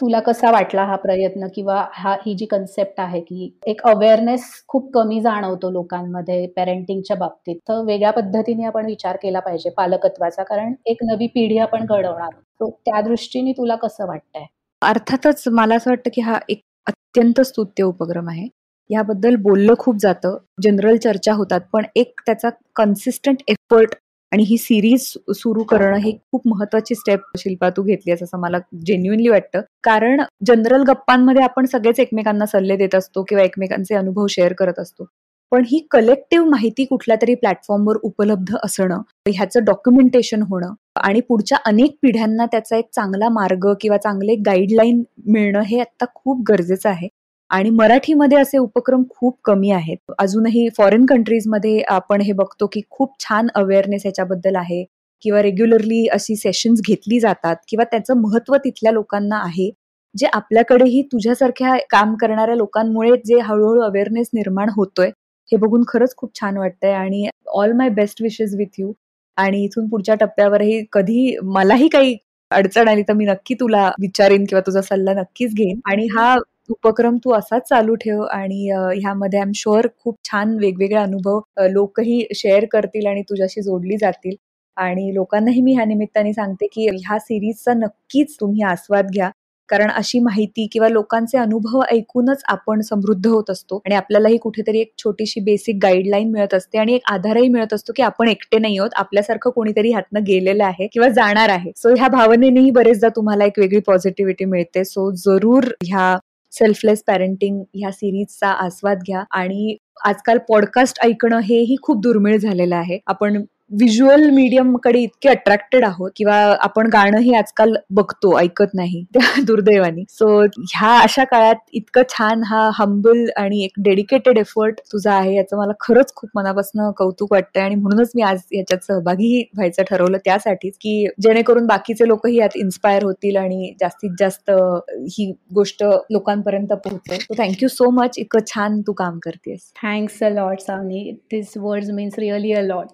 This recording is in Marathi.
तुला कसा वाटला हा प्रयत्न किंवा हा ही जी कन्सेप्ट आहे की एक अवेअरनेस खूप कमी जाणवतो लोकांमध्ये पेरेंटिंगच्या बाबतीत. तर वेगळ्या पद्धतीने आपण विचार केला पाहिजे पालकत्वाचा कारण एक नवी पिढी आपण घडवणार. तो त्या दृष्टीने तुला कसं वाटतंय? अर्थातच मला असं वाटतं की हा एक अत्यंत स्तुत्य उपक्रम आहे. याबद्दल बोललं खूप जातं. जनरल चर्चा होतात पण एक त्याचा कन्सिस्टंट एफर्ट आणि ही सिरीज सुरू करणं हे खूप महत्वाची स्टेप शिल्पा तू घेतली असं मला जेन्युनली वाटतं. कारण जनरल गप्पांमध्ये आपण सगळेच एकमेकांना सल्ले देत असतो किंवा एकमेकांचे अनुभव शेअर करत असतो. पण ही कलेक्टिव्ह माहिती कुठल्या तरी प्लॅटफॉर्मवर उपलब्ध असणं ह्याचं डॉक्युमेंटेशन होणं आणि पुढच्या अनेक पिढ्यांना त्याचा एक चांगला मार्ग किंवा चांगले गाईडलाईन मिळणं हे आता खूप गरजेचं आहे. आणि मराठीमध्ये असे उपक्रम खूप कमी आहेत. अजूनही फॉरेन कंट्रीजमध्ये आपण हे बघतो की खूप छान अवेअरनेस याच्याबद्दल आहे किंवा रेग्युलरली अशी सेशन्स घेतली जातात किंवा त्याचं महत्त्व तिथल्या लोकांना आहे. जे आपल्याकडेही तुझ्यासारख्या काम करणाऱ्या लोकांमुळे जे हळूहळू अवेअरनेस निर्माण होतोय हे बघून खरंच खूप छान वाटतंय आणि all my best wishes with you आणि इथून पुढच्या टप्प्यावरही कधी मलाही काही अडचण आली तर मी नक्की तुला विचारेन किंवा तुझा सल्ला नक्कीच घेईन. आणि हा उपक्रम तू असाच चालू ठेव आणि ह्यामध्ये आय एम शुअर खूप छान वेगवेगळे अनुभव लोकही शेअर करतील आणि तुझ्याशी जोडली जातील. आणि लोकांनाही मी ह्या निमित्ताने सांगते की ह्या सिरीजचा नक्कीच तुम्ही आस्वाद घ्या. कारण अशी माहिती किंवा लोकांचे अनुभव ऐकूनच आपण समृद्ध होत असतो आणि आपल्यालाही कुठेतरी एक छोटीशी बेसिक गाईडलाईन मिळत असते आणि एक आधारही मिळत असतो की आपण एकटे नाही आहोत आपल्यासारखं कोणीतरी ह्यातनं गेलेलं आहे किंवा जाणार आहे. सो ह्या भावनेनेही बरेचदा तुम्हाला एक वेगळी पॉझिटिव्हिटी मिळते. सो जरूर ह्या सेल्फलेस पॅरेंटिंग ह्या सिरीजचा आस्वाद घ्या. आणि आजकाल पॉडकास्ट ऐकणं हेही खूप दुर्मिळ झालेलं आहे. आपण व्हिज्युअल मीडियमकडे इतके अट्रॅक्टेड आहोत किंवा आपण गाणं हे आजकाल बघतो ऐकत नाही त्या दुर्दैवानी. सो ह्या अशा काळात इतकं छान हा हंबल आणि एक डेडिकेटेड एफर्ट तुझा आहे याचं मला खरंच खूप मनापासून कौतुक वाटतंय आणि म्हणूनच मी आज याच्यात सहभागी व्हायचं ठरवलं त्यासाठीच की जेणेकरून बाकीचे लोकही यात इन्स्पायर होतील आणि जास्तीत जास्त ही गोष्ट लोकांपर्यंत पोहोचेल. सो थँक्यू सो मच इतकं छान तू काम करतेस. Thanks a lot Savani this words means really a lot